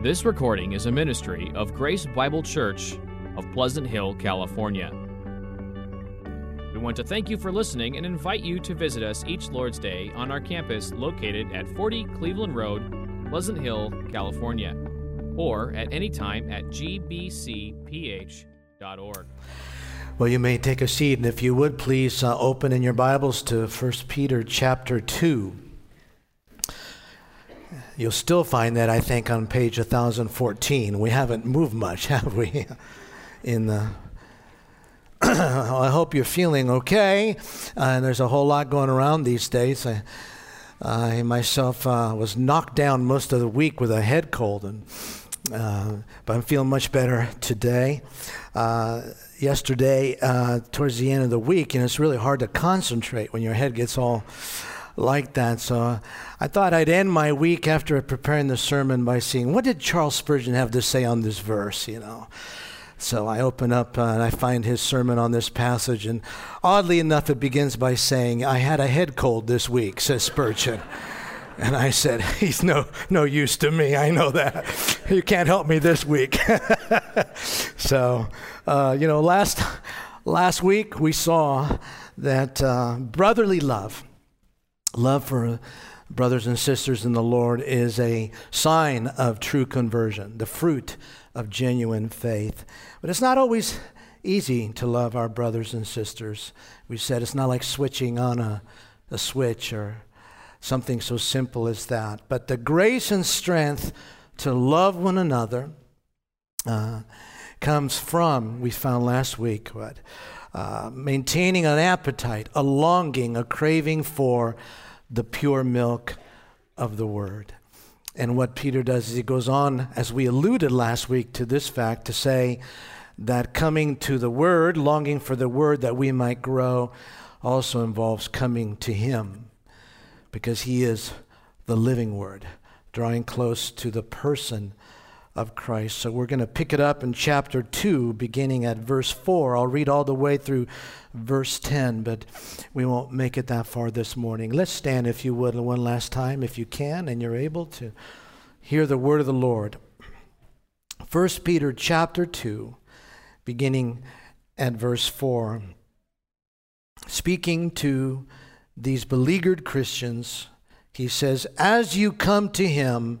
This recording is a ministry of Grace Bible Church of Pleasant Hill, California. We want to thank you for listening and invite you to visit us each Lord's Day on our campus located at 40 Cleveland Road, Pleasant Hill, California, or at any time at gbcph.org. Well, you may take a seat, and if you would please uh, open in your Bibles to 1 Peter chapter 2. You'll still find that, I think, on page 1014. We haven't moved much, have we? In the I hope you're feeling okay. Uh, there's a whole lot going around these days. I, I myself uh, was knocked down most of the week with a head cold, and uh, but I'm feeling much better today. Uh, yesterday, uh, towards the end of the week, and it's really hard to concentrate when your head gets all like that. So I thought I'd end my week after preparing the sermon by seeing what did Charles Spurgeon have to say on this verse, you know. So I open up uh, and I find his sermon on this passage, and oddly enough, it begins by saying, "I had a head cold this week," says Spurgeon. And I said, He's no, no use to me. I know that. You can't help me this week. so, uh, you know, last, last week we saw that uh, brotherly love Love for brothers and sisters in the Lord is a sign of true conversion, the fruit of genuine faith. But it's not always easy to love our brothers and sisters. We said it's not like switching on a, a switch or something so simple as that. But the grace and strength to love one another uh, comes from, we found last week, what? Uh, maintaining an appetite, a longing, a craving for the pure milk of the Word. And what Peter does is he goes on, as we alluded last week to this fact, to say that coming to the Word, longing for the Word that we might grow, also involves coming to Him because He is the living Word, drawing close to the person of Christ. So we're going to pick it up in chapter 2, beginning at verse 4. I'll read all the way through verse 10, but we won't make it that far this morning. Let's stand, if you would, one last time, if you can and you're able to hear the word of the Lord. 1 Peter chapter 2, beginning at verse 4. Speaking to these beleaguered Christians, he says, As you come to him,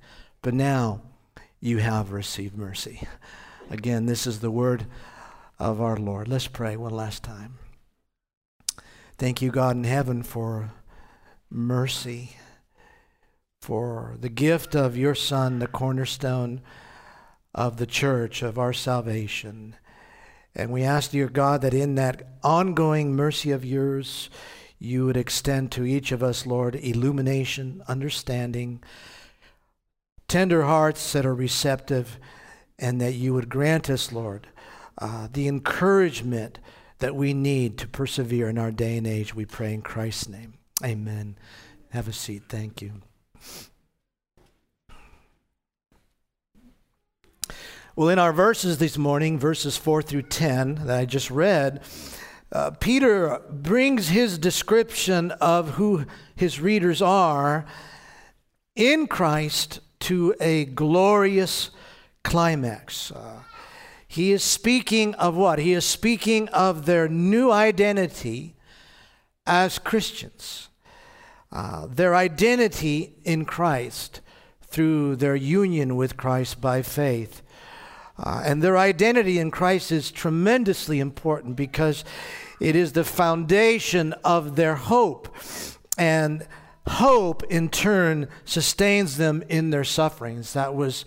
but now you have received mercy. Again, this is the word of our Lord. Let's pray one last time. Thank you, God in heaven, for mercy, for the gift of your Son, the cornerstone of the church, of our salvation. And we ask, dear God, that in that ongoing mercy of yours, you would extend to each of us, Lord, illumination, understanding, tender hearts that are receptive, and that you would grant us, Lord, uh, the encouragement that we need to persevere in our day and age. We pray in Christ's name. Amen. Have a seat. Thank you. Well, in our verses this morning, verses 4 through 10 that I just read, uh, Peter brings his description of who his readers are in Christ to a glorious climax. Uh, he is speaking of what? He is speaking of their new identity as Christians, uh, their identity in Christ through their union with Christ by faith. Uh, and their identity in Christ is tremendously important because it is the foundation of their hope. And hope, in turn, sustains them in their sufferings. That was,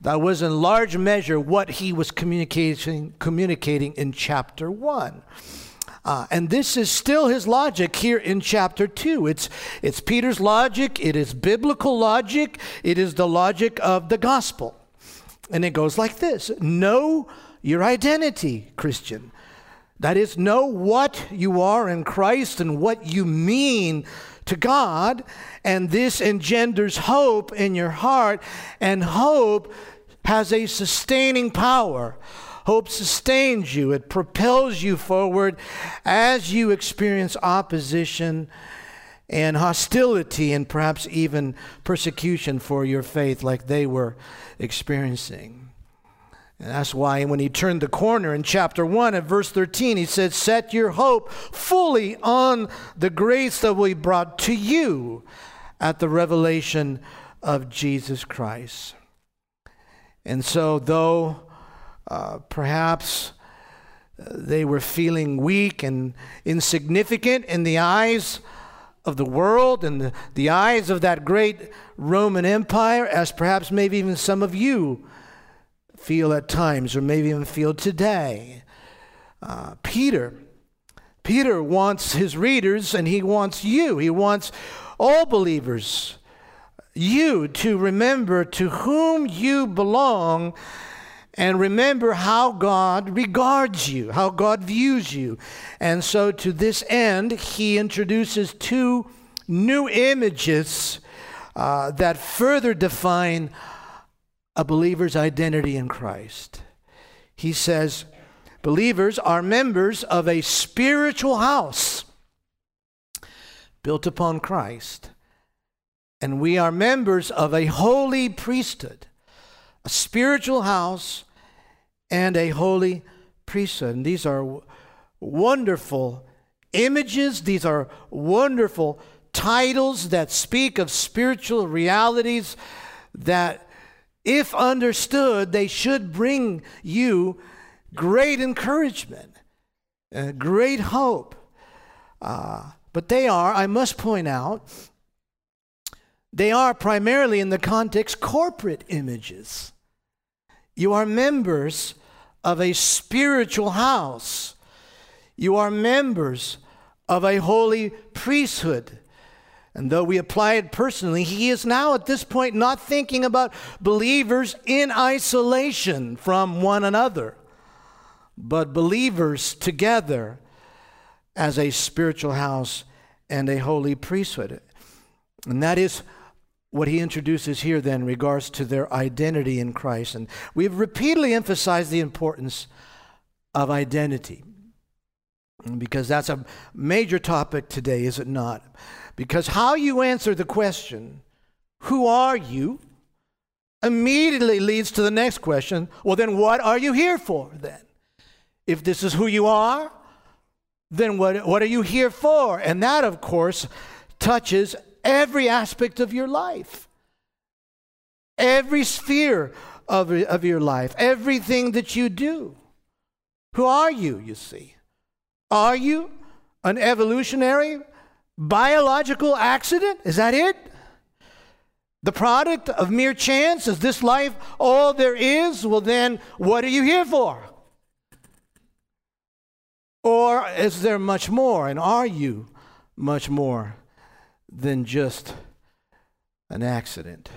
that was in large measure what he was communicating, communicating in chapter 1. Uh, and this is still his logic here in chapter 2. It's, it's Peter's logic, it is biblical logic, it is the logic of the gospel. And it goes like this Know your identity, Christian. That is, know what you are in Christ and what you mean to God. And this engenders hope in your heart, and hope has a sustaining power. Hope sustains you, it propels you forward as you experience opposition and hostility and perhaps even persecution for your faith, like they were experiencing. And that's why when he turned the corner in chapter 1 at verse 13, he said, Set your hope fully on the grace that will be brought to you at the revelation of Jesus Christ. And so, though uh, perhaps uh, they were feeling weak and insignificant in the eyes of the world and the, the eyes of that great Roman Empire, as perhaps maybe even some of you feel at times, or maybe even feel today. Uh, Peter, Peter wants his readers, and he wants you, he wants all believers, you to remember to whom you belong and remember how God regards you, how God views you. And so, to this end, he introduces two new images uh, that further define a believer's identity in Christ. He says, Believers are members of a spiritual house built upon Christ, and we are members of a holy priesthood a spiritual house, and a holy priesthood. And these are wonderful images, these are wonderful titles that speak of spiritual realities that, if understood, they should bring you great encouragement, uh, great hope. Uh, but they are, I must point out, they are primarily in the context corporate images. You are members of a spiritual house. You are members of a holy priesthood. And though we apply it personally, he is now at this point not thinking about believers in isolation from one another, but believers together as a spiritual house and a holy priesthood. And that is what he introduces here then in regards to their identity in Christ. And we've repeatedly emphasized the importance of identity because that's a major topic today, is it not? Because how you answer the question, who are you, immediately leads to the next question, well, then what are you here for then? If this is who you are, then what, what are you here for? And that, of course, touches every aspect of your life, every sphere of, of your life, everything that you do. Who are you, you see? Are you an evolutionary, biological accident? Is that it? The product of mere chance? Is this life all there is? Well, then, what are you here for? Or is there much more? And are you much more than just an accident.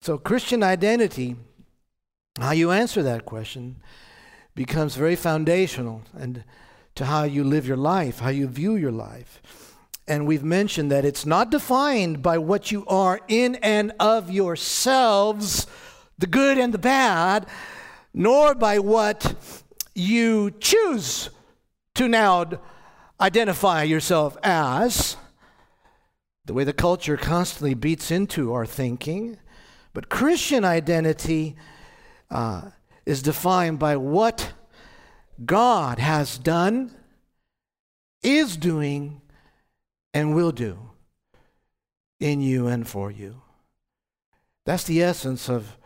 So, Christian identity, how you answer that question, becomes very foundational and to how you live your life, how you view your life. And we've mentioned that it's not defined by what you are in and of yourselves, the good and the bad, nor by what you choose to now identify yourself as, the way the culture constantly beats into our thinking. But Christian identity uh, is defined by what God has done, is doing, and will do in you and for you. That's the essence of,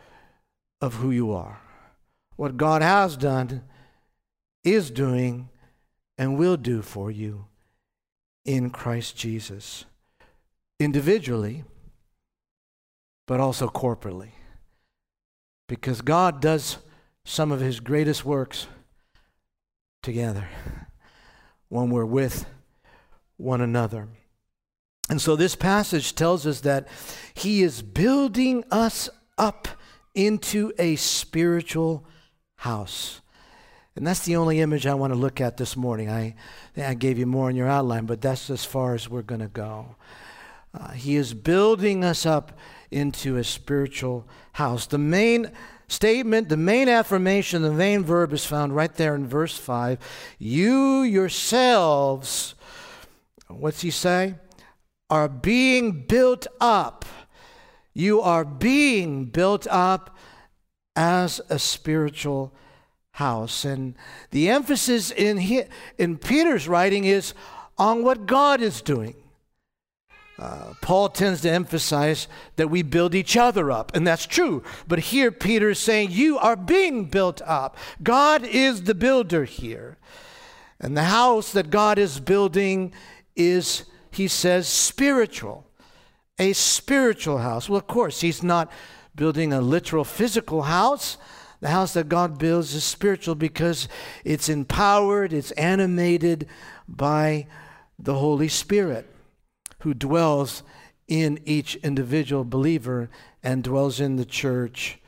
of who you are. What God has done, is doing, and will do for you in Christ Jesus, individually, but also corporately. Because God does some of his greatest works together when we're with one another. And so this passage tells us that he is building us up into a spiritual house. And that's the only image I want to look at this morning. I, I gave you more in your outline, but that's as far as we're going to go. Uh, he is building us up into a spiritual house. The main statement, the main affirmation, the main verb is found right there in verse 5. You yourselves, what's he say? Are being built up. You are being built up as a spiritual house. And the emphasis in, he, in Peter's writing is on what God is doing. Uh, Paul tends to emphasize that we build each other up, and that's true. But here, Peter is saying, You are being built up. God is the builder here. And the house that God is building is, he says, spiritual. A spiritual house. Well, of course, he's not building a literal physical house. The house that God builds is spiritual because it's empowered, it's animated by the Holy Spirit who dwells in each individual believer and dwells in the church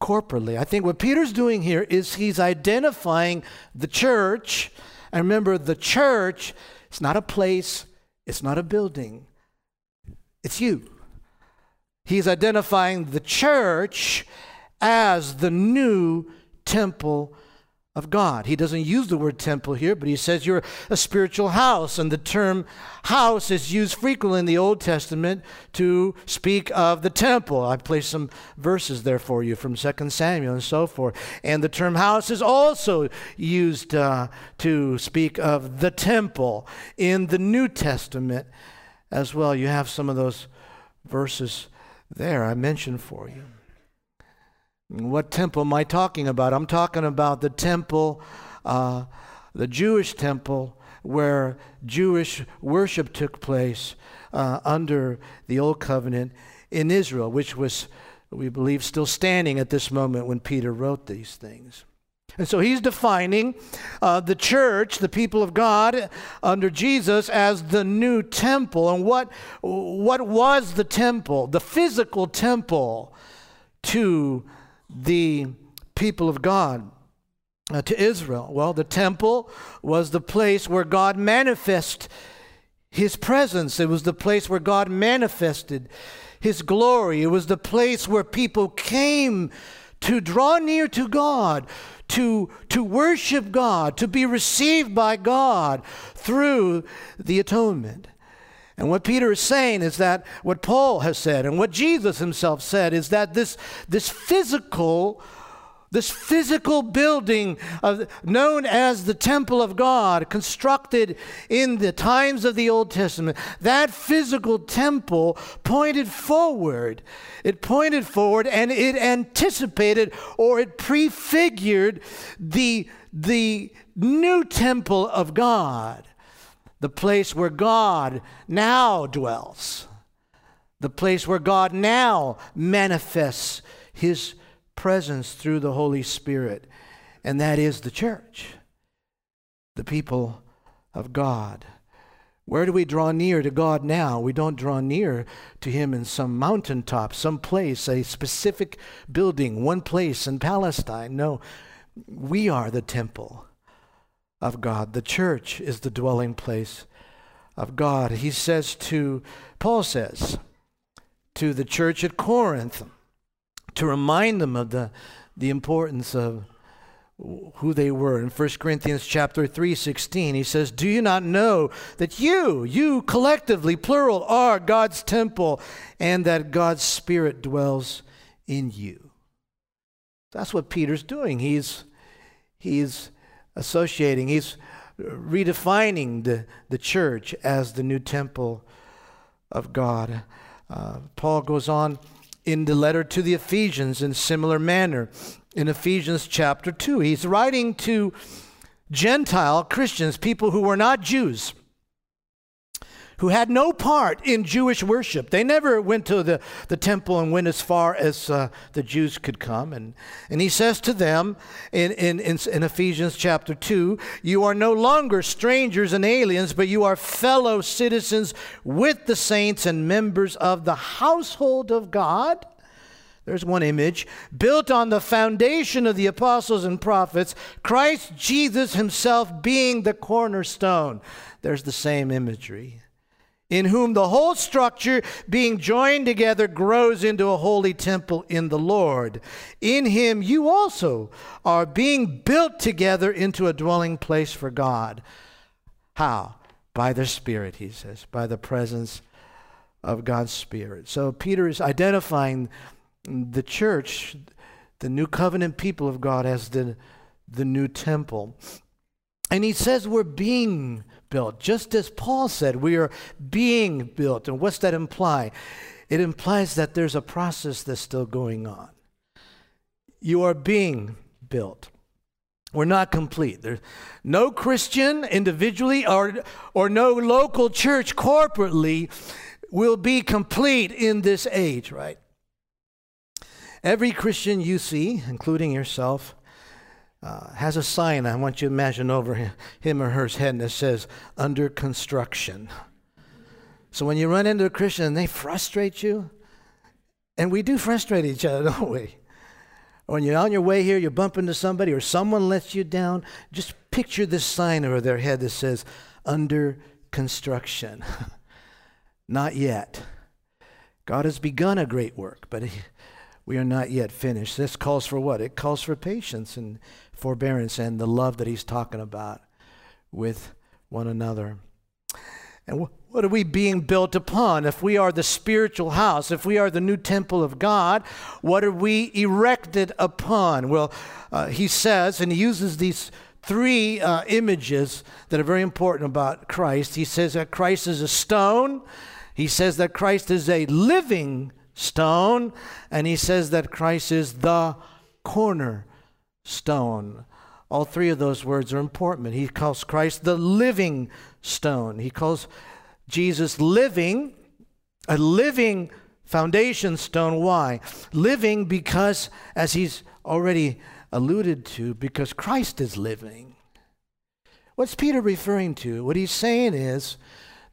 corporately. I think what Peter's doing here is he's identifying the church. And remember, the church, it's not a place, it's not a building, it's you. He's identifying the church as the new temple of God. He doesn't use the word temple here, but he says you're a spiritual house. And the term house is used frequently in the Old Testament to speak of the temple. I placed some verses there for you from 2 Samuel and so forth. And the term house is also used uh, to speak of the temple in the New Testament as well. You have some of those verses there I mentioned for you. What temple am I talking about? I'm talking about the temple, uh, the Jewish temple, where Jewish worship took place uh, under the Old Covenant in Israel, which was, we believe, still standing at this moment when Peter wrote these things. And so he's defining uh, the church, the people of God under Jesus, as the new temple. And what, what was the temple? The physical temple to the people of God uh, to Israel? Well, the temple was the place where God manifested his presence. It was the place where God manifested his glory. It was the place where people came to draw near to God, to, to worship God, to be received by God through the atonement. And what Peter is saying is that what Paul has said and what Jesus himself said is that this, this physical this physical building of, known as the temple of God, constructed in the times of the Old Testament, that physical temple pointed forward. It pointed forward and it anticipated or it prefigured the, the new temple of God the place where God now dwells, the place where God now manifests his presence through the Holy Spirit, and that is the church, the people of God. Where do we draw near to God now? We don't draw near to Him in some mountaintop, some place, a specific building, one place in Palestine. No, we are the temple of God. The church is the dwelling place of God. He says to, Paul says, to the church at Corinth, to remind them of the, the importance of who they were. In 1 Corinthians chapter 3, 16, he says, Do you not know that you, you collectively, plural, are God's temple and that God's Spirit dwells in you? That's what Peter's doing. He's, he's associating, he's redefining the, the church as the new temple of God. Uh, Paul goes on in the letter to the Ephesians in similar manner in Ephesians chapter 2. He's writing to Gentile Christians, people who were not Jews, who had no part in Jewish worship. They never went to the, the temple and went as far as uh, the Jews could come. And, and he says to them in, in, in, in Ephesians chapter 2 You are no longer strangers and aliens, but you are fellow citizens with the saints and members of the household of God there's one image. Built on the foundation of the apostles and prophets, Christ Jesus himself being the cornerstone. There's the same imagery. In whom the whole structure, being joined together, grows into a holy temple in the Lord. In him you also are being built together into a dwelling place for God. How? By the Spirit, he says, by the presence of God's Spirit. So Peter is identifying the church, the new covenant people of God, as the, the new temple. And he says we're being built, just as Paul said, we are being built. And what's that imply? It implies that there's a process that's still going on. You are being built. We're not complete. There's no Christian individually or, or no local church corporately will be complete in this age, right? Every Christian you see, including yourself, uh, has a sign I want you to imagine over him or her head that says, under construction. So when you run into a Christian and they frustrate you, and we do frustrate each other, don't we? When you're on your way here, you bump into somebody or someone lets you down, just picture this sign over their head that says, under construction. Not yet. God has begun a great work, but he, we are not yet finished. This calls for what? It calls for patience and forbearance and the love that he's talking about with one another. And what are we being built upon? If we are the spiritual house, if we are the new temple of God, what are we erected upon? Well, uh, he says, and he uses these three uh, images that are very important about Christ. He says that Christ is a stone, he says that Christ is a living stone, and he says that Christ is the cornerstone. All three of those words are important. He calls Christ the living stone. He calls Jesus living, a living foundation stone. Why? Living because, as he's already alluded to, because Christ is living. What's Peter referring to? What he's saying is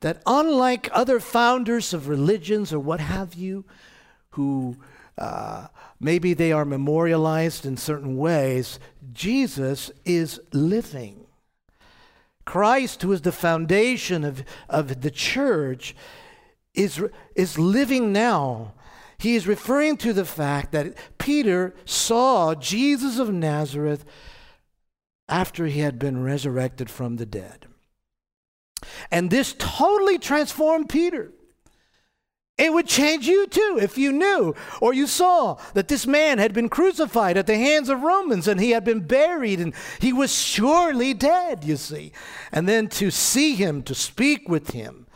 that unlike other founders of religions or what have you, who uh, maybe they are memorialized in certain ways, Jesus is living. Christ, who is the foundation of, of the church, is, is living now. He is referring to the fact that Peter saw Jesus of Nazareth after he had been resurrected from the dead. And this totally transformed Peter. It would change you too if you knew or you saw that this man had been crucified at the hands of Romans and he had been buried and he was surely dead, you see. And then to see him, to speak with him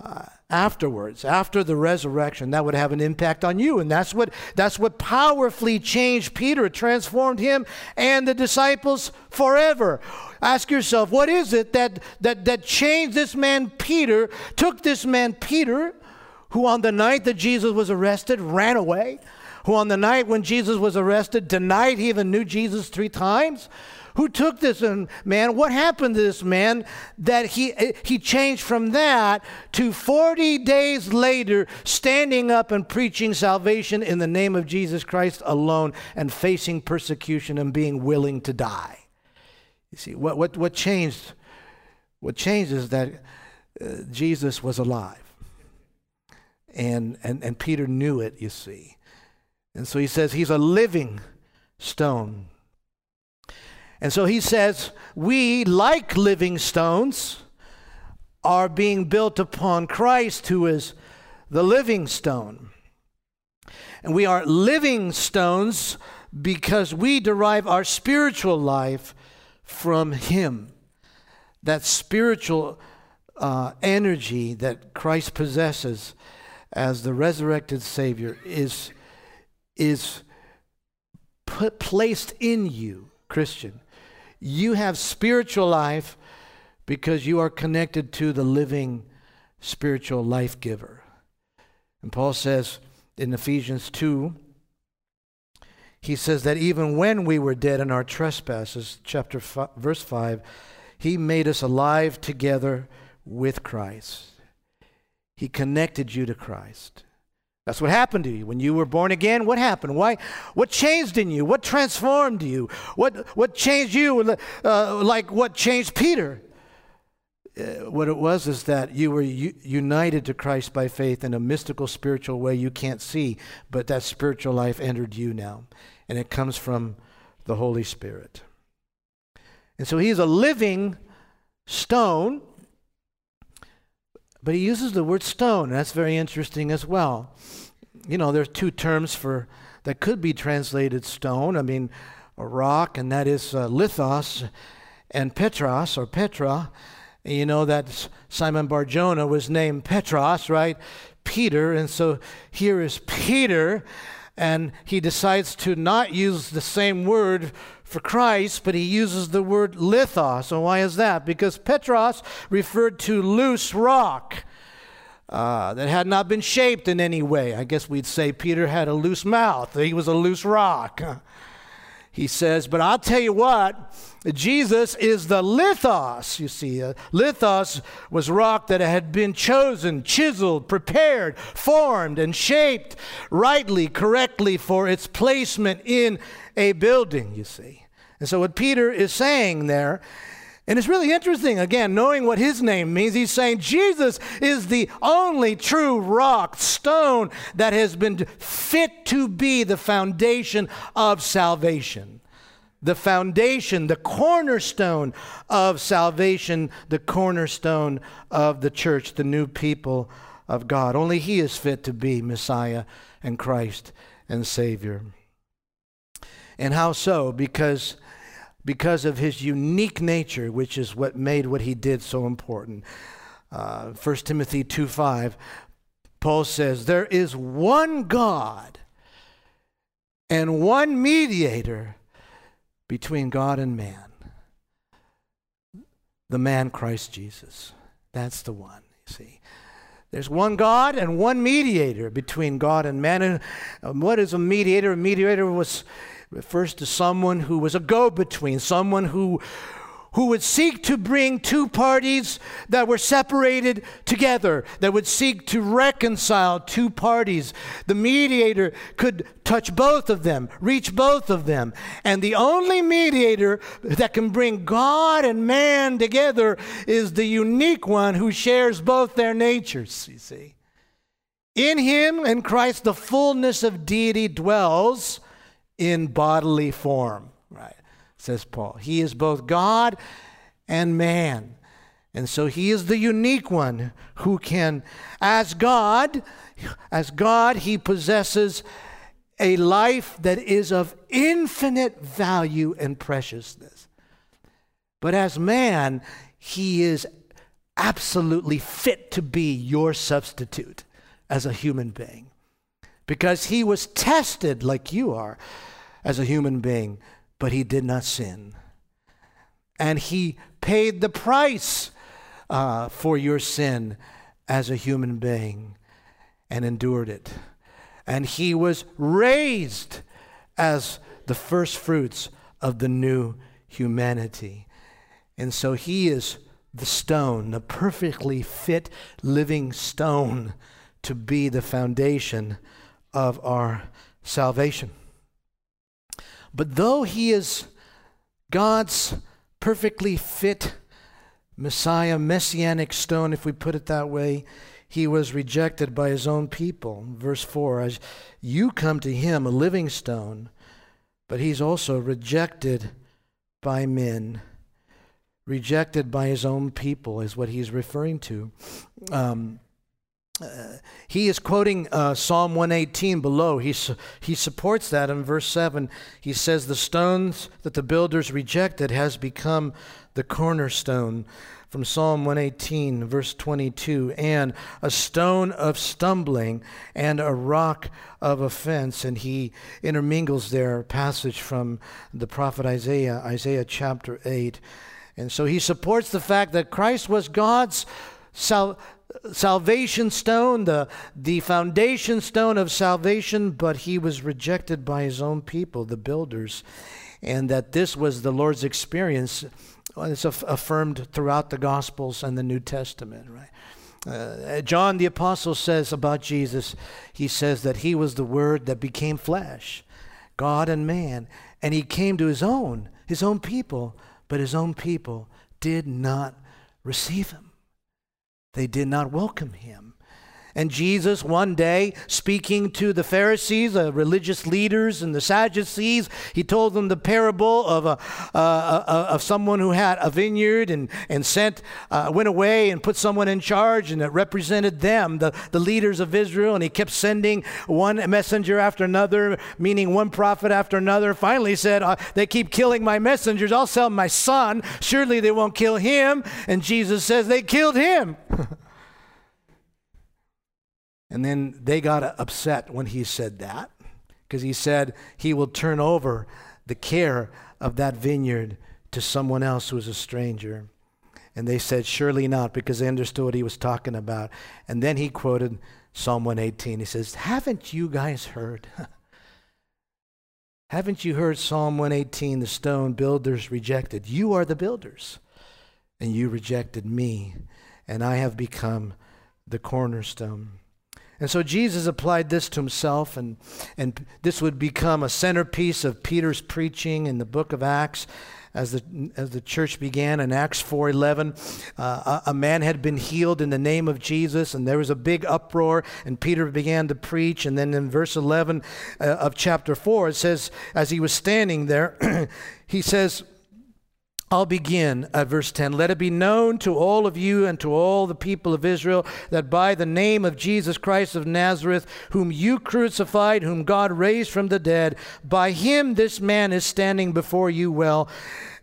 uh, afterwards, after the resurrection, that would have an impact on you. And that's what, that's what powerfully changed Peter. It transformed him and the disciples forever. Ask yourself, what is it that, that, that changed this man Peter, took this man Peter, who on the night that Jesus was arrested ran away, who on the night when Jesus was arrested denied he even knew Jesus three times, who took this man what happened to this man that he he changed from that to 40 days later standing up and preaching salvation in the name of Jesus Christ alone and facing persecution and being willing to die? You see what what what changed what changed is that uh, Jesus was alive and, and, and Peter knew it, you see. And so he says he's a living stone. And so he says, We, like living stones, are being built upon Christ, who is the living stone. And we are living stones because we derive our spiritual life from Him. That spiritual uh, energy that Christ possesses as the resurrected Savior is, is put, placed in you, Christian. You have spiritual life because you are connected to the living spiritual life giver. And Paul says in Ephesians 2, he says that even when we were dead in our trespasses, chapter five, verse 5, he made us alive together with Christ. He connected you to Christ. That's what happened to you when you were born again. What happened? Why? What changed in you? What transformed you? What what changed you? Uh, like what changed Peter? Uh, what it was is that you were u- united to Christ by faith in a mystical spiritual way you can't see, but that spiritual life entered you now, and it comes from the Holy Spirit. And so he's a living stone, but he uses the word stone. And that's very interesting as well. You know, there's two terms for that could be translated stone. I mean, a rock, and that is uh, lithos, and petros or petra. You know that Simon Barjona was named Petros, right? Peter. And so here is Peter, and he decides to not use the same word for Christ, but he uses the word lithos. And why is that? Because Petros referred to loose rock. Uh, that had not been shaped in any way. I guess we'd say Peter had a loose mouth. He was a loose rock. He says, But I'll tell you what, Jesus is the lithos, you see. Uh, lithos was rock that had been chosen, chiseled, prepared, formed, and shaped rightly, correctly for its placement in a building, you see. And so, what Peter is saying there, and it's really interesting, again, knowing what his name means, he's saying Jesus is the only true rock, stone that has been fit to be the foundation of salvation the foundation, the cornerstone of salvation, the cornerstone of the church, the new people of God. Only He is fit to be Messiah and Christ and Savior. And how so? Because, because of His unique nature, which is what made what He did so important. Uh, 1 Timothy 2 5, Paul says, There is one God and one mediator between God and man. The man Christ Jesus. That's the one, you see. There's one God and one mediator between God and man. And um, what is a mediator? A mediator was refers to someone who was a go-between, someone who who would seek to bring two parties that were separated together, that would seek to reconcile two parties. The mediator could touch both of them, reach both of them. And the only mediator that can bring God and man together is the unique one who shares both their natures, you see. In him in Christ, the fullness of deity dwells in bodily form right? says Paul. He is both God and man. And so he is the unique one who can, as God, as God, he possesses a life that is of infinite value and preciousness. But as man, he is absolutely fit to be your substitute as a human being. Because he was tested like you are as a human being but he did not sin. And he paid the price uh, for your sin as a human being and endured it. And he was raised as the first fruits of the new humanity. And so he is the stone, the perfectly fit living stone to be the foundation of our salvation. But though he is God's perfectly fit Messiah, messianic stone, if we put it that way, he was rejected by his own people. Verse 4 As you come to him, a living stone, but he's also rejected by men, rejected by his own people, is what he's referring to. Um, he is quoting uh, Psalm 118 below. He, su- he supports that in verse 7. He says, The stones that the builders rejected has become the cornerstone. From Psalm 118, verse 22, and a stone of stumbling and a rock of offense. And he intermingles their passage from the prophet Isaiah, Isaiah chapter 8. And so he supports the fact that Christ was God's sal- salvation stone, the, the foundation stone of salvation, but he was rejected by his own people, the builders, and that this was the Lord's experience. It's affirmed throughout the Gospels and the New Testament, right? Uh, John the Apostle says about Jesus, he says that he was the Word that became flesh, God and man, and he came to his own, his own people, but his own people did not receive him. They did not welcome him. And Jesus, one day, speaking to the Pharisees, the religious leaders, and the Sadducees, he told them the parable of, a, uh, uh, of someone who had a vineyard and, and sent, uh, went away and put someone in charge, and it represented them, the, the leaders of Israel. And he kept sending one messenger after another, meaning one prophet after another. Finally, said, uh, They keep killing my messengers. I'll sell my son. Surely they won't kill him. And Jesus says, They killed him. And then they got upset when he said that because he said he will turn over the care of that vineyard to someone else who is a stranger. And they said, Surely not, because they understood what he was talking about. And then he quoted Psalm 118. He says, Haven't you guys heard? Haven't you heard Psalm 118? The stone builders rejected. You are the builders, and you rejected me, and I have become the cornerstone. And so Jesus applied this to himself, and, and this would become a centerpiece of Peter's preaching in the book of Acts. As the, as the church began in Acts 4:11, uh, a, a man had been healed in the name of Jesus, and there was a big uproar. And Peter began to preach. And then in verse 11 uh, of chapter 4, it says, as he was standing there, he says, I'll begin at verse 10. Let it be known to all of you and to all the people of Israel that by the name of Jesus Christ of Nazareth, whom you crucified, whom God raised from the dead, by him this man is standing before you well.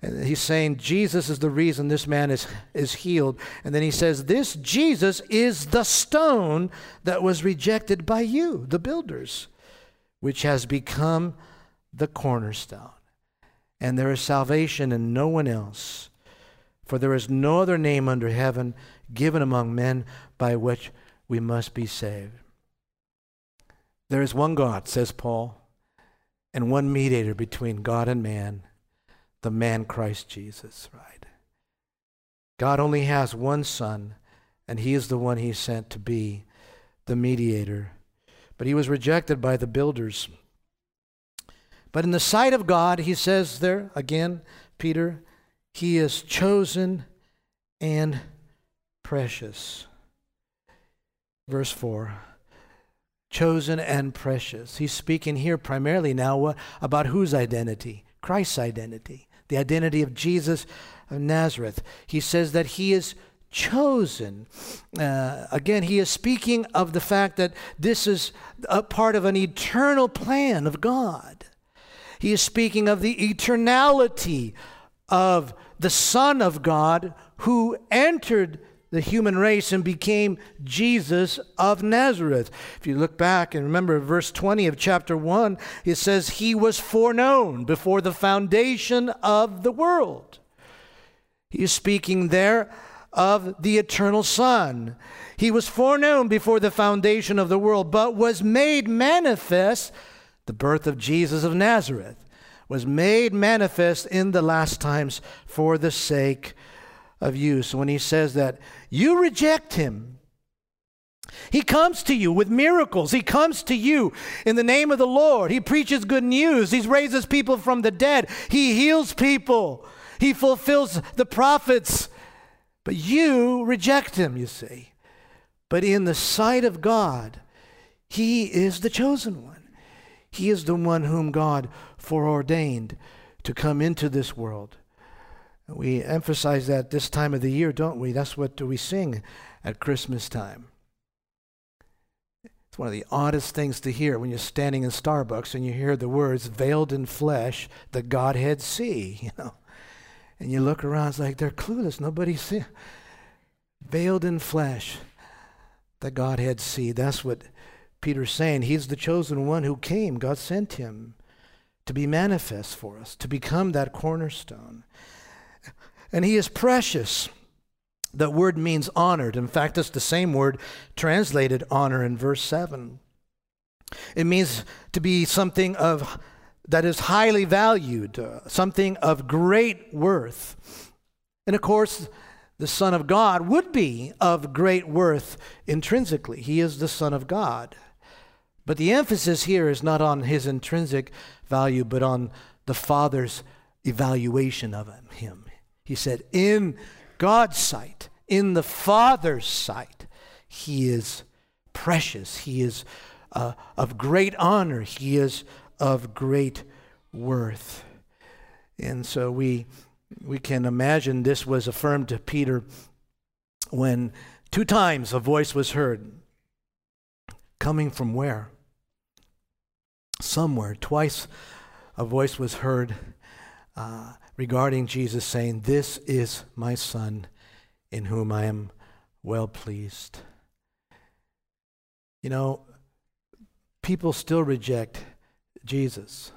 He's saying Jesus is the reason this man is, is healed. And then he says, This Jesus is the stone that was rejected by you, the builders, which has become the cornerstone and there is salvation in no one else. For there is no other name under heaven given among men by which we must be saved. There is one God, says Paul, and one mediator between God and man, the man Christ Jesus, right? God only has one Son, and he is the one he sent to be the mediator. But he was rejected by the builders. But in the sight of God, he says there again, Peter, he is chosen and precious. Verse 4 chosen and precious. He's speaking here primarily now about whose identity? Christ's identity, the identity of Jesus of Nazareth. He says that he is chosen. Uh, again, he is speaking of the fact that this is a part of an eternal plan of God. He is speaking of the eternality of the Son of God who entered the human race and became Jesus of Nazareth. If you look back and remember verse 20 of chapter 1, it says, He was foreknown before the foundation of the world. He is speaking there of the eternal Son. He was foreknown before the foundation of the world, but was made manifest the birth of Jesus of Nazareth was made manifest in the last times for the sake of you. So when he says that you reject him, he comes to you with miracles. He comes to you in the name of the Lord. He preaches good news. He raises people from the dead. He heals people. He fulfills the prophets. But you reject him, you see. But in the sight of God, he is the chosen one. He is the one whom God foreordained to come into this world We emphasize that this time of the year, don't we? That's what we sing at Christmas time. It's one of the oddest things to hear when you're standing in Starbucks and you hear the words veiled in flesh, the Godhead see, you know. And you look around, it's like they're clueless. Nobody see. Veiled in flesh, the Godhead see. That's what Peter's saying. He's the chosen one who came. God sent him to be manifest for us, to become that cornerstone. And he is precious. That word means honored. In fact, it's the same word translated honor in verse 7. It means to be something of that is highly valued, uh, something of great worth. And of course, the Son of God would be of great worth intrinsically. He is the Son of God. But the emphasis here is not on his intrinsic value, but on the Father's evaluation of him. He said, In God's sight, in the Father's sight, he is precious. He is uh, of great honor. He is of great worth. And so we, we can imagine this was affirmed to Peter when two times a voice was heard. Coming from where? Somewhere. Twice a voice was heard uh, regarding Jesus saying, This is my Son in whom I am well pleased. You know, people still reject Jesus.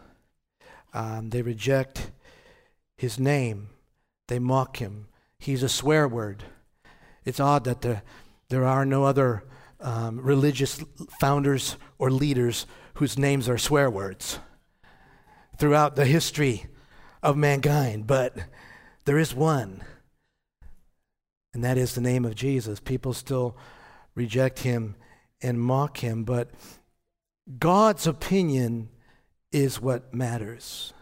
Um, they reject his name. They mock him. He's a swear word. It's odd that the, there are no other um, religious founders or leaders whose names are swear words throughout the history of mankind, but there is one, and that is the name of Jesus. People still reject him and mock him, but God's opinion is what matters.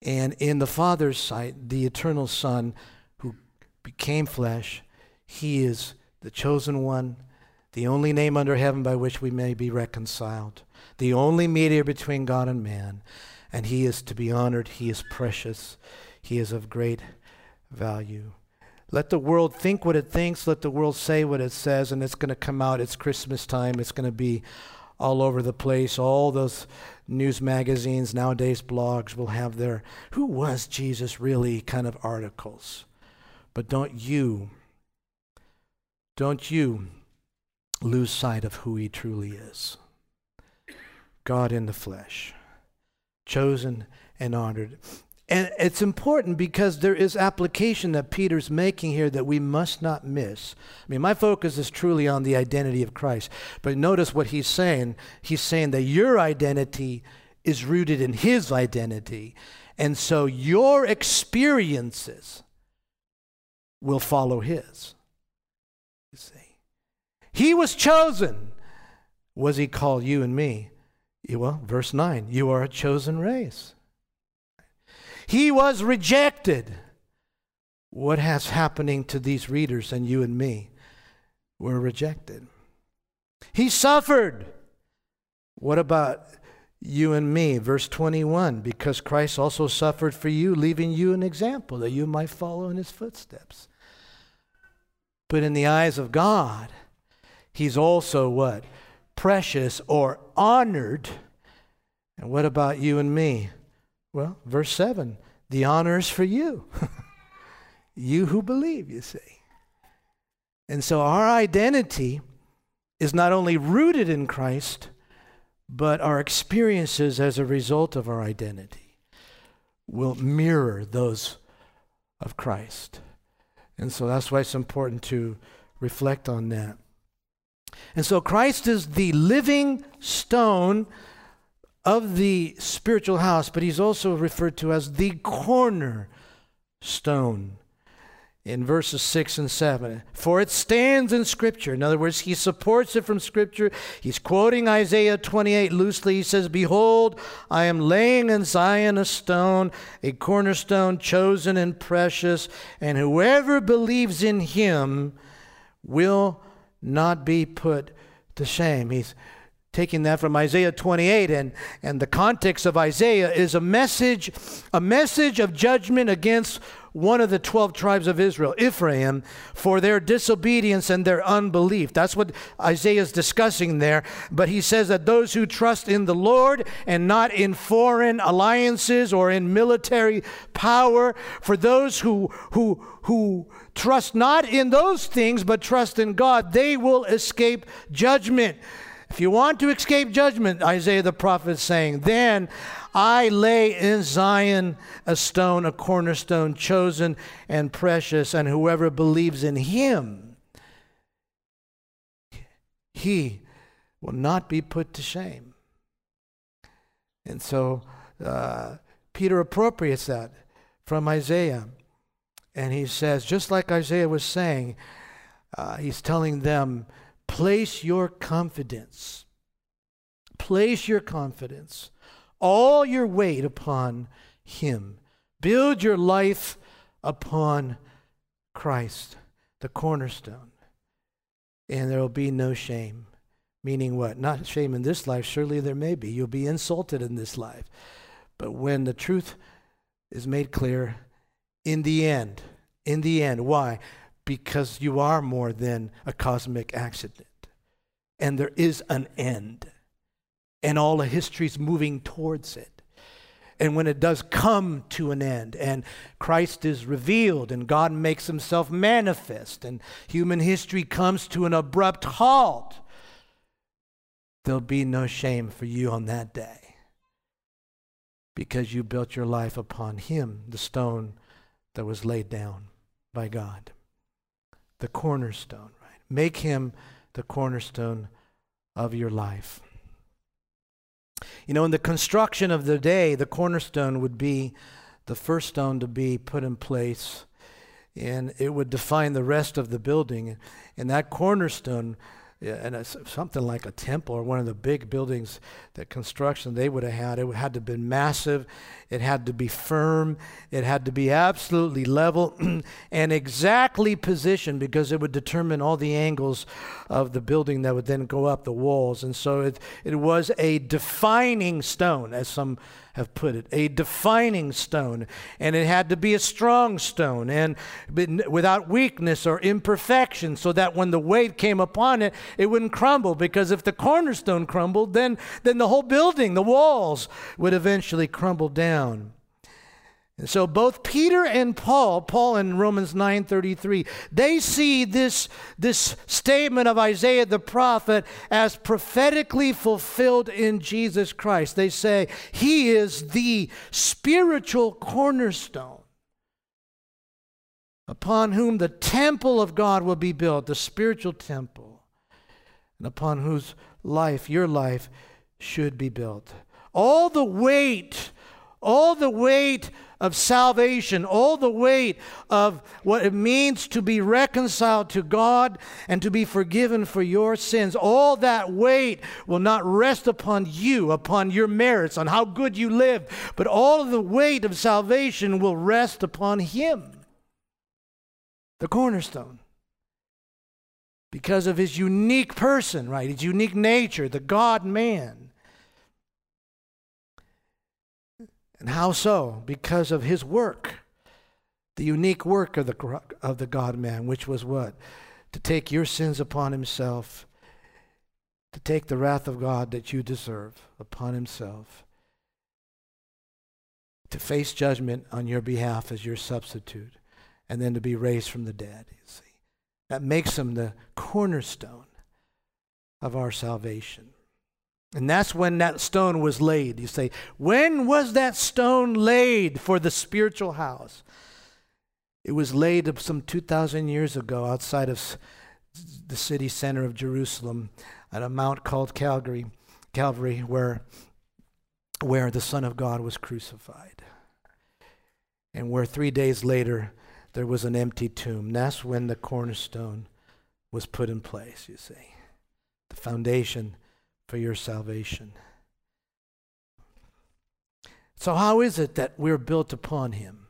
And in the Father's sight, the eternal Son who became flesh, he is the chosen one, the only name under heaven by which we may be reconciled, the only mediator between God and man. And he is to be honored. He is precious. He is of great value. Let the world think what it thinks. Let the world say what it says. And it's going to come out. It's Christmas time. It's going to be all over the place. All those news magazines, nowadays blogs, will have their who was Jesus really kind of articles. But don't you, don't you lose sight of who he truly is God in the flesh, chosen and honored. And it's important because there is application that Peter's making here that we must not miss. I mean, my focus is truly on the identity of Christ. But notice what he's saying. He's saying that your identity is rooted in his identity. And so your experiences will follow his. You see, he was chosen. Was he called you and me? Well, verse 9 you are a chosen race. He was rejected. What has happening to these readers and you and me? We're rejected. He suffered. What about you and me? Verse 21 because Christ also suffered for you, leaving you an example that you might follow in his footsteps. But in the eyes of God, he's also what? Precious or honored. And what about you and me? Well, verse 7 the honor is for you. you who believe, you see. And so our identity is not only rooted in Christ, but our experiences as a result of our identity will mirror those of Christ. And so that's why it's important to reflect on that. And so Christ is the living stone of the spiritual house, but he's also referred to as the corner stone in verses 6 and 7. For it stands in Scripture. In other words, he supports it from Scripture. He's quoting Isaiah 28 loosely. He says, Behold, I am laying in Zion a stone, a cornerstone chosen and precious, and whoever believes in him will not be put to shame. He's taking that from Isaiah 28 and, and the context of Isaiah is a message a message of judgment against one of the 12 tribes of Israel, Ephraim, for their disobedience and their unbelief. That's what Isaiah is discussing there. But he says that those who trust in the Lord and not in foreign alliances or in military power, for those who, who, who trust not in those things but trust in God, they will escape judgment. If you want to escape judgment, Isaiah the prophet is saying, then I lay in Zion a stone, a cornerstone, chosen and precious, and whoever believes in him, he will not be put to shame. And so uh, Peter appropriates that from Isaiah. And he says, just like Isaiah was saying, uh, he's telling them, place your confidence, place your confidence, all your weight upon him. Build your life upon Christ, the cornerstone, and there will be no shame. Meaning what? Not shame in this life, surely there may be. You'll be insulted in this life. But when the truth is made clear, in the end. In the end. Why? Because you are more than a cosmic accident. And there is an end. And all of history is moving towards it. And when it does come to an end and Christ is revealed and God makes himself manifest and human history comes to an abrupt halt, there'll be no shame for you on that day because you built your life upon him, the stone that was laid down by God. The cornerstone, right? Make him the cornerstone of your life. You know, in the construction of the day, the cornerstone would be the first stone to be put in place, and it would define the rest of the building. And that cornerstone and it's something like a temple or one of the big buildings that construction they would have had. It had to have been massive. It had to be firm. It had to be absolutely level and exactly positioned because it would determine all the angles of the building that would then go up the walls. And so it, it was a defining stone, as some have put it, a defining stone. And it had to be a strong stone and without weakness or imperfection, so that when the weight came upon it, it wouldn't crumble. Because if the cornerstone crumbled, then, then the whole building, the walls, would eventually crumble down. And so both Peter and Paul, Paul in Romans 9:33, they see this, this statement of Isaiah the prophet as prophetically fulfilled in Jesus Christ. They say he is the spiritual cornerstone upon whom the temple of God will be built, the spiritual temple, and upon whose life, your life, should be built. All the weight, all the weight of salvation, all the weight of what it means to be reconciled to God and to be forgiven for your sins, all that weight will not rest upon you, upon your merits, on how good you live, but all of the weight of salvation will rest upon Him, the cornerstone. Because of his unique person, right? His unique nature, the God man. And how so? Because of his work, the unique work of the, of the God man, which was what? To take your sins upon himself, to take the wrath of God that you deserve upon himself, to face judgment on your behalf as your substitute, and then to be raised from the dead. You see, that makes him the cornerstone of our salvation. And that's when that stone was laid. You say, when was that stone laid for the spiritual house? It was laid some 2,000 years ago outside of the city center of Jerusalem at a mount called Calvary, Calvary where, where the Son of God was crucified. And where three days later there was an empty tomb. That's when the cornerstone was put in place, you see. The foundation for your salvation. So, how is it that we're built upon him?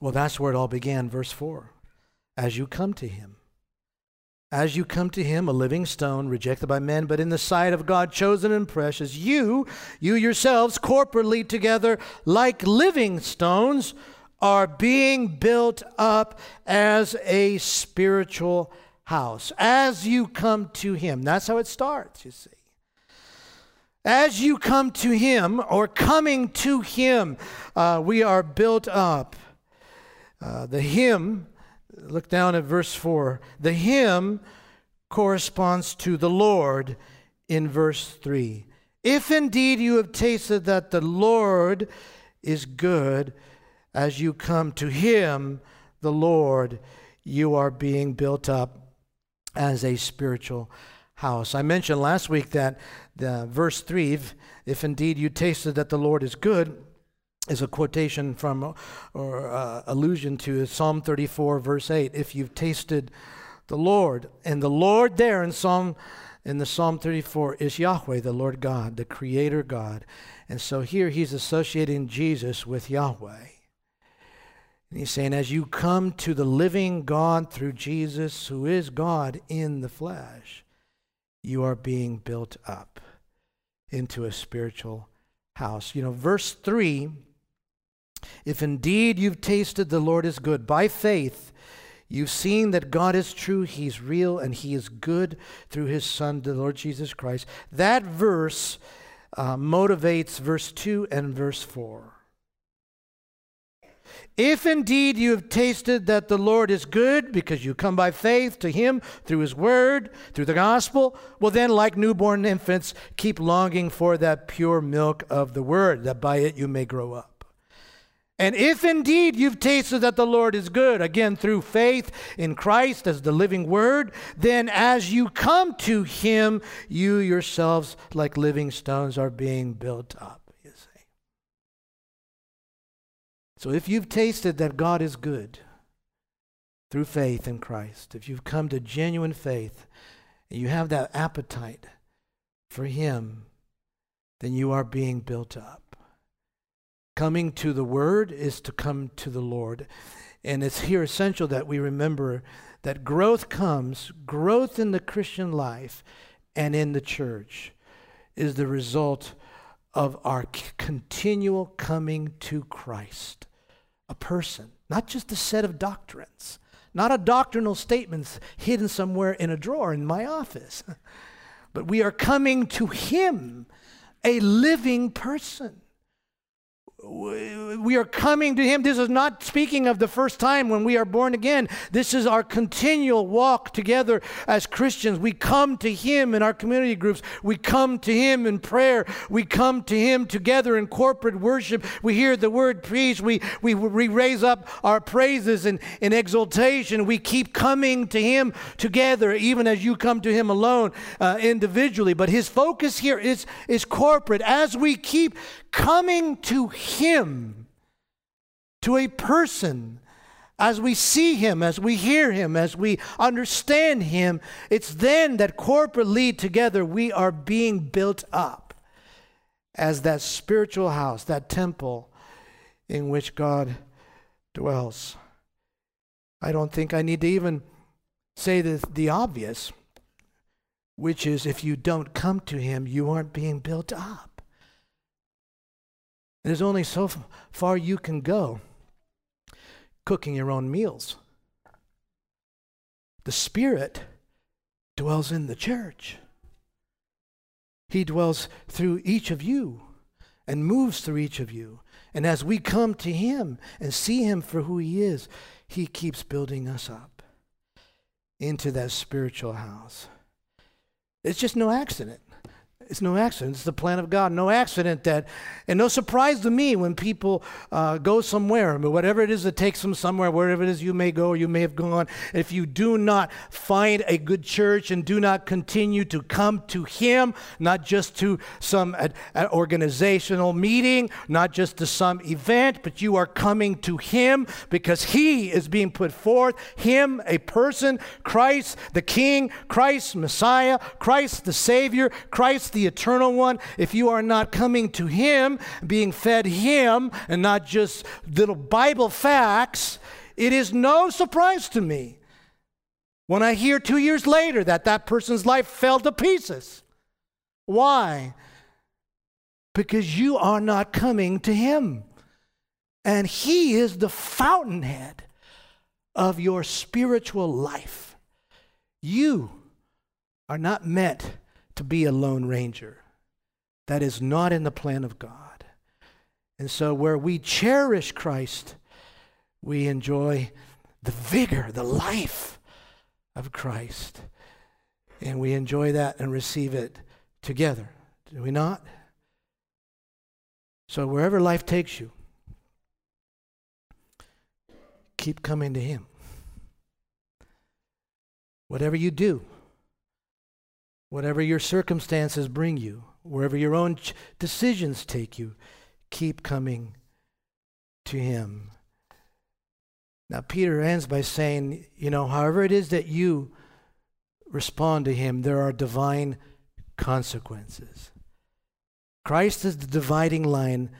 Well, that's where it all began, verse 4. As you come to him. As you come to him, a living stone, rejected by men, but in the sight of God, chosen and precious, you, you yourselves, corporately together, like living stones, are being built up as a spiritual house. As you come to Him. That's how it starts, you see. As you come to Him or coming to Him, uh, we are built up. Uh, the hymn, look down at verse 4. The hymn corresponds to the Lord in verse 3. If indeed you have tasted that the Lord is good, as you come to Him, the Lord, you are being built up as a spiritual house. I mentioned last week that the verse 3 if, indeed you tasted that the Lord is good, is a quotation from or uh, allusion to Psalm 34, verse 8. If you've tasted the Lord, and the Lord there in Psalm in the Psalm 34 is Yahweh, the Lord God, the Creator God. And so here he's associating Jesus with Yahweh. And he's saying, as you come to the living God through Jesus, who is God in the flesh, you are being built up into a spiritual house. You know, verse 3 if indeed you've tasted the Lord is good by faith, you've seen that God is true, He's real, and He is good through His Son, the Lord Jesus Christ. That verse uh, motivates verse 2 and verse 4. If indeed you have tasted that the Lord is good, because you come by faith to Him through His Word, through the gospel, well, then, like newborn infants, keep longing for that pure milk of the Word, that by it you may grow up. And if indeed you've tasted that the Lord is good, again through faith in Christ as the living word, then as you come to him, you yourselves, like living stones, are being built up, you see. So if you've tasted that God is good through faith in Christ, if you've come to genuine faith, and you have that appetite for him, then you are being built up. Coming to the Word is to come to the Lord. And it's here essential that we remember that growth comes, growth in the Christian life and in the church is the result of our continual coming to Christ, a person, not just a set of doctrines, not a doctrinal statements hidden somewhere in a drawer in my office, but we are coming to Him, a living person we are coming to Him. This is not speaking of the first time when we are born again. This is our continual walk together as Christians. We come to Him in our community groups. We come to Him in prayer. We come to Him together in corporate worship. We hear the word preached. We, we, we raise up our praises in, in exaltation. We keep coming to Him together, even as you come to Him alone uh, individually. But His focus here is, is corporate. As we keep coming to Him, to a person, as we see Him, as we hear Him, as we understand Him, it's then that corporately together we are being built up as that spiritual house, that temple in which God dwells. I don't think I need to even say the, the obvious, which is if you don't come to Him, you aren't being built up. There's only so far you can go cooking your own meals. The Spirit dwells in the church. He dwells through each of you and moves through each of you. And as we come to Him and see Him for who He is, He keeps building us up into that spiritual house. It's just no accident. It's no accident. It's the plan of God. No accident that, and no surprise to me when people uh, go somewhere, but whatever it is that takes them somewhere, wherever it is you may go or you may have gone, if you do not find a good church and do not continue to come to Him, not just to some organizational meeting, not just to some event, but you are coming to Him because He is being put forth. Him, a person, Christ the King, Christ Messiah, Christ the Savior, Christ the eternal one, if you are not coming to Him, being fed Him, and not just little Bible facts, it is no surprise to me when I hear two years later that that person's life fell to pieces. Why? Because you are not coming to Him. And He is the fountainhead of your spiritual life. You are not meant to be a lone ranger. That is not in the plan of God. And so, where we cherish Christ, we enjoy the vigor, the life of Christ. And we enjoy that and receive it together. Do we not? So, wherever life takes you, keep coming to Him. Whatever you do, whatever your circumstances bring you, wherever your own decisions take you, keep coming to Him. Now, Peter ends by saying, you know, however it is that you respond to Him, there are divine consequences. Christ is the dividing line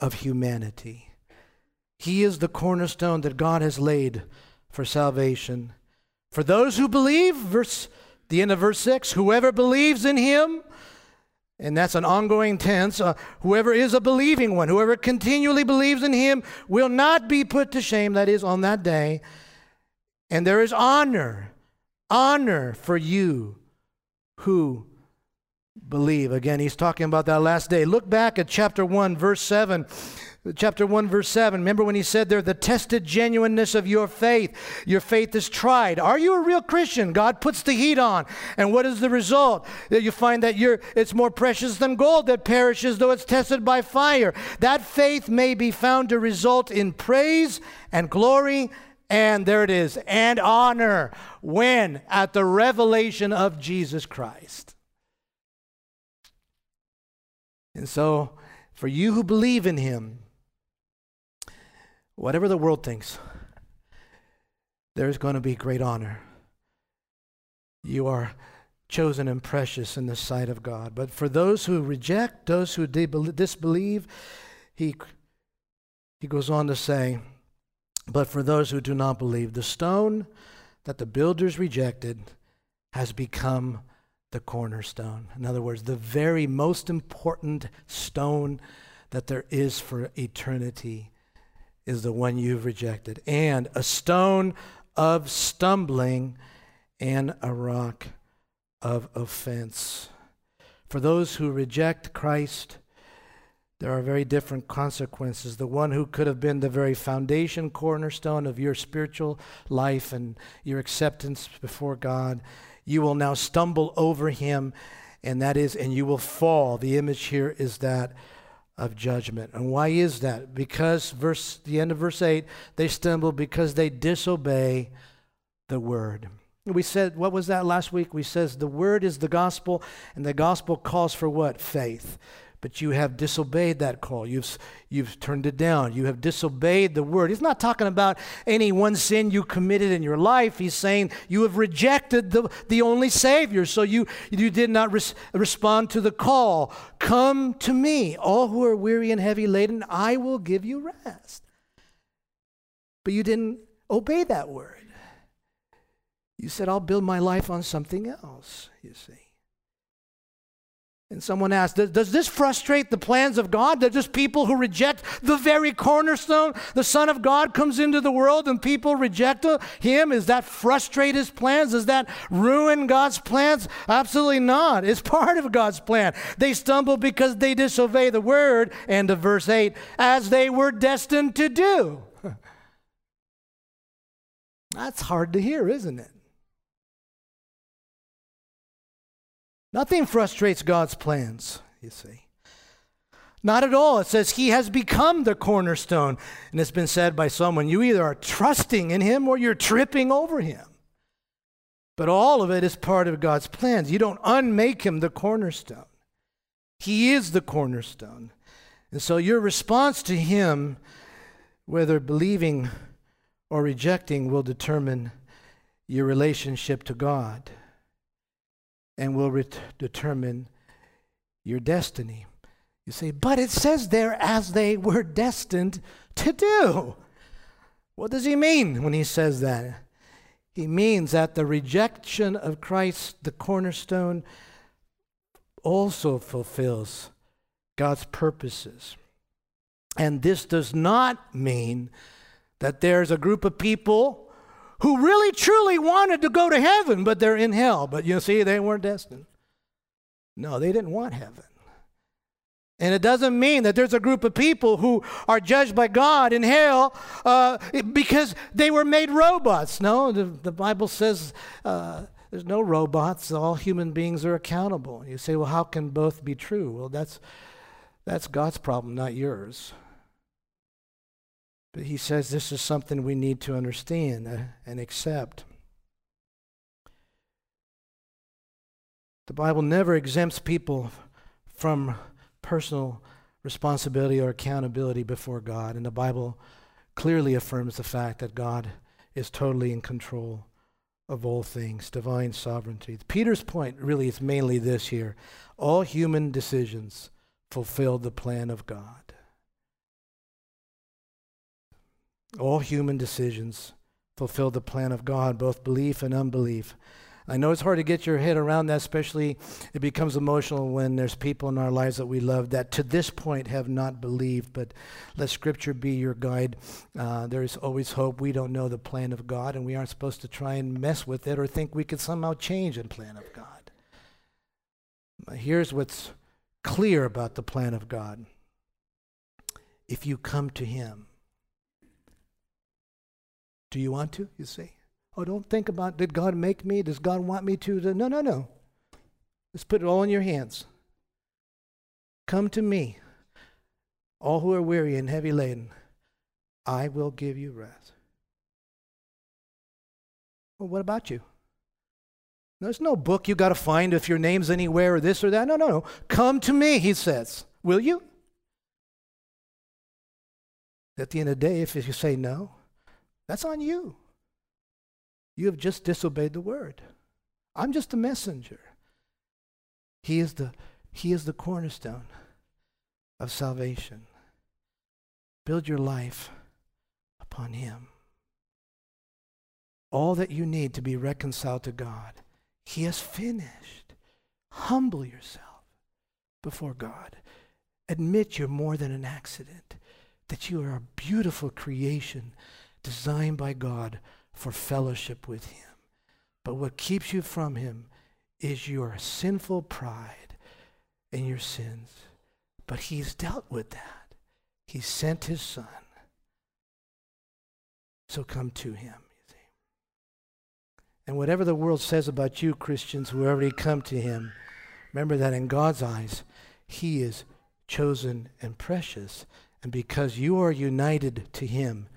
of humanity. He is the cornerstone that God has laid for salvation. For those who believe, verse the end of verse 6, whoever believes in him, and that's an ongoing tense, uh, whoever is a believing one, whoever continually believes in him will not be put to shame, that is, on that day. And there is honor, honor for you who believe. Again, he's talking about that last day. Look back at chapter 1, verse 7. Chapter 1, verse 7. Remember when he said there, the tested genuineness of your faith. Your faith is tried. Are you a real Christian? God puts the heat on. And what is the result? That you find that you're, it's more precious than gold that perishes, though it's tested by fire. That faith may be found to result in praise and glory and there it is, and honor when at the revelation of Jesus Christ. And so, for you who believe in him, whatever the world thinks, there's going to be great honor. You are chosen and precious in the sight of God. But for those who reject, those who disbelieve, he, he goes on to say, but for those who do not believe, the stone that the builders rejected has become the cornerstone. In other words, the very most important stone that there is for eternity is the one you've rejected. And a stone of stumbling and a rock of offense. For those who reject Christ, there are very different consequences. The one who could have been the very foundation, cornerstone of your spiritual life and your acceptance before God you will now stumble over him, and that is, and you will fall. The image here is that of judgment. And why is that? Because verse the end of verse 8, they stumble because they disobey the word. We said, what was that last week? We says the word is the gospel, and the gospel calls for what? Faith but you have disobeyed that call. You've, you've turned it down. You have disobeyed the word. He's not talking about any one sin you committed in your life. He's saying you have rejected the, the only Savior. So you, you did not res- respond to the call. Come to me, all who are weary and heavy laden, I will give you rest. But you didn't obey that word. You said, I'll build my life on something else, you see. And someone asked, Does this frustrate the plans of God? That just people who reject the very cornerstone, the Son of God comes into the world and people reject him? Is that frustrate his plans? Does that ruin God's plans? Absolutely not. It's part of God's plan. They stumble because they disobey the word, end of verse 8, as they were destined to do. That's hard to hear, isn't it? Nothing frustrates God's plans, you see. Not at all. It says he has become the cornerstone. And it's been said by someone you either are trusting in him or you're tripping over him. But all of it is part of God's plans. You don't unmake him the cornerstone, he is the cornerstone. And so your response to him, whether believing or rejecting, will determine your relationship to God and will ret- determine your destiny. You say, but it says there as they were destined to do. What does he mean when he says that? He means that the rejection of Christ, the cornerstone, also fulfills God's purposes. And this does not mean that there's a group of people who really truly wanted to go to heaven, but they're in hell. But you see, they weren't destined. No, they didn't want heaven. And it doesn't mean that there's a group of people who are judged by God in hell uh, because they were made robots. No, the, the Bible says uh, there's no robots. All human beings are accountable. You say, well, how can both be true? Well, that's, that's God's problem, not yours. But he says this is something we need to understand uh, and accept. The Bible never exempts people from personal responsibility or accountability before God, and the Bible clearly affirms the fact that God is totally in control of all things, divine sovereignty. Peter's point really is mainly this here all human decisions fulfill the plan of God. All human decisions fulfill the plan of God, both belief and unbelief. I know it's hard to get your head around that, especially it becomes emotional when there's people in our lives that we love that to this point have not believed. But let Scripture be your guide. Uh, there's always hope. We don't know the plan of God, and we aren't supposed to try and mess with it or think we could somehow change the plan of God. Here's what's clear about the plan of God if you come to Him, do you want to? You see? Oh, don't think about did God make me? Does God want me to? No, no, no. Let's put it all in your hands. Come to me, all who are weary and heavy laden. I will give you rest. Well, what about you? There's no book you got to find if your name's anywhere or this or that. No, no, no. Come to me, he says. Will you? At the end of the day, if you say no, that's on you. You have just disobeyed the word. I'm just a messenger. He is the, he is the cornerstone of salvation. Build your life upon Him. All that you need to be reconciled to God, He has finished. Humble yourself before God. Admit you're more than an accident, that you are a beautiful creation designed by God for fellowship with Him. But what keeps you from Him is your sinful pride and your sins. But He's dealt with that. He sent His Son. So come to Him. And whatever the world says about you, Christians, who already come to Him, remember that in God's eyes, He is chosen and precious. And because you are united to Him,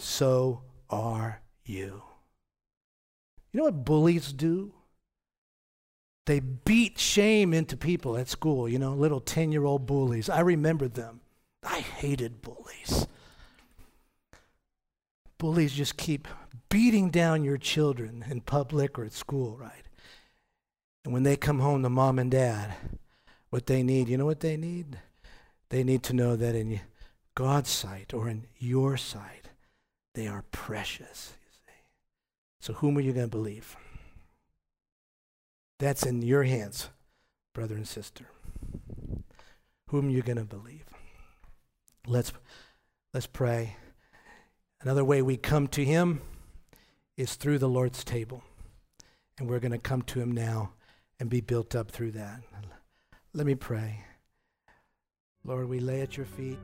so are you. You know what bullies do? They beat shame into people at school, you know, little 10 year old bullies. I remember them. I hated bullies. Bullies just keep beating down your children in public or at school, right? And when they come home to mom and dad, what they need, you know what they need? They need to know that in God's sight or in your sight, they are precious. So, whom are you going to believe? That's in your hands, brother and sister. Whom are you going to believe? Let's, let's pray. Another way we come to Him is through the Lord's table. And we're going to come to Him now and be built up through that. Let me pray. Lord, we lay at your feet.